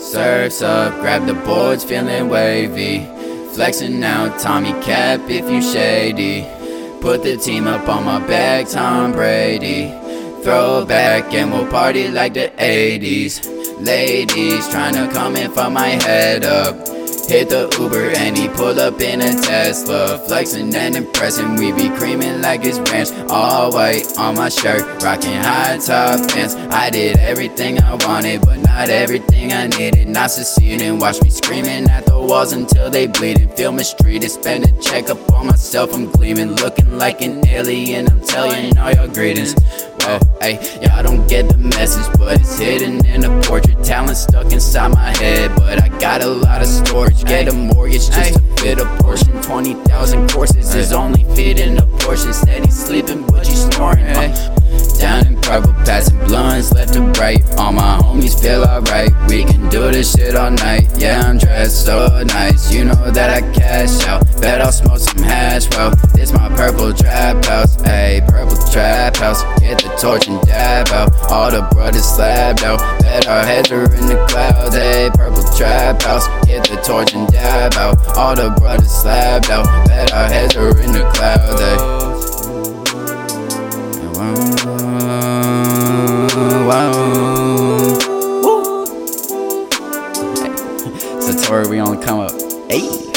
Surfs up, grab the boards, feeling wavy. Flexing out, Tommy Cap if you shady. Put the team up on my back, Tom Brady. Throw back and we'll party like the 80s. Ladies tryna come and fuck my head up. Hit the Uber and he pull up in a Tesla. Flexing and impressing, we be creaming like it's ranch. All white on my shirt, rocking high top pants. I did everything I wanted, but not everything I needed. Not succeeding, watch me screaming at the walls until they bleeding. Feel mistreated, spend a check up on myself. I'm gleaming, looking like an alien. I'm telling all y'all greetings. Well, hey, y'all don't get the message, but it's hidden in a portrait. Talent stuck inside my head, but I got a lot of storage. Get a mortgage just to fit a portion. 20,000 courses is only fitting a portion. Steady sleeping, but you snoring. Uh, down in purple, passing blunts left to right. All my homies feel alright. We can do this shit all night. Yeah, I'm dressed so nice. You know that I cash out. Bet I'll smoke some hash. Well, this my purple trap house. Ayy, purple trap house. Get torch and dab out. All the brothers slabbed out. Bet our heads are in the clouds. Ayy, purple trap house. Get the torch and dab out. All the brothers slabbed out. Bet our heads are in the clouds. Wow. Satori, we only come up. Hey.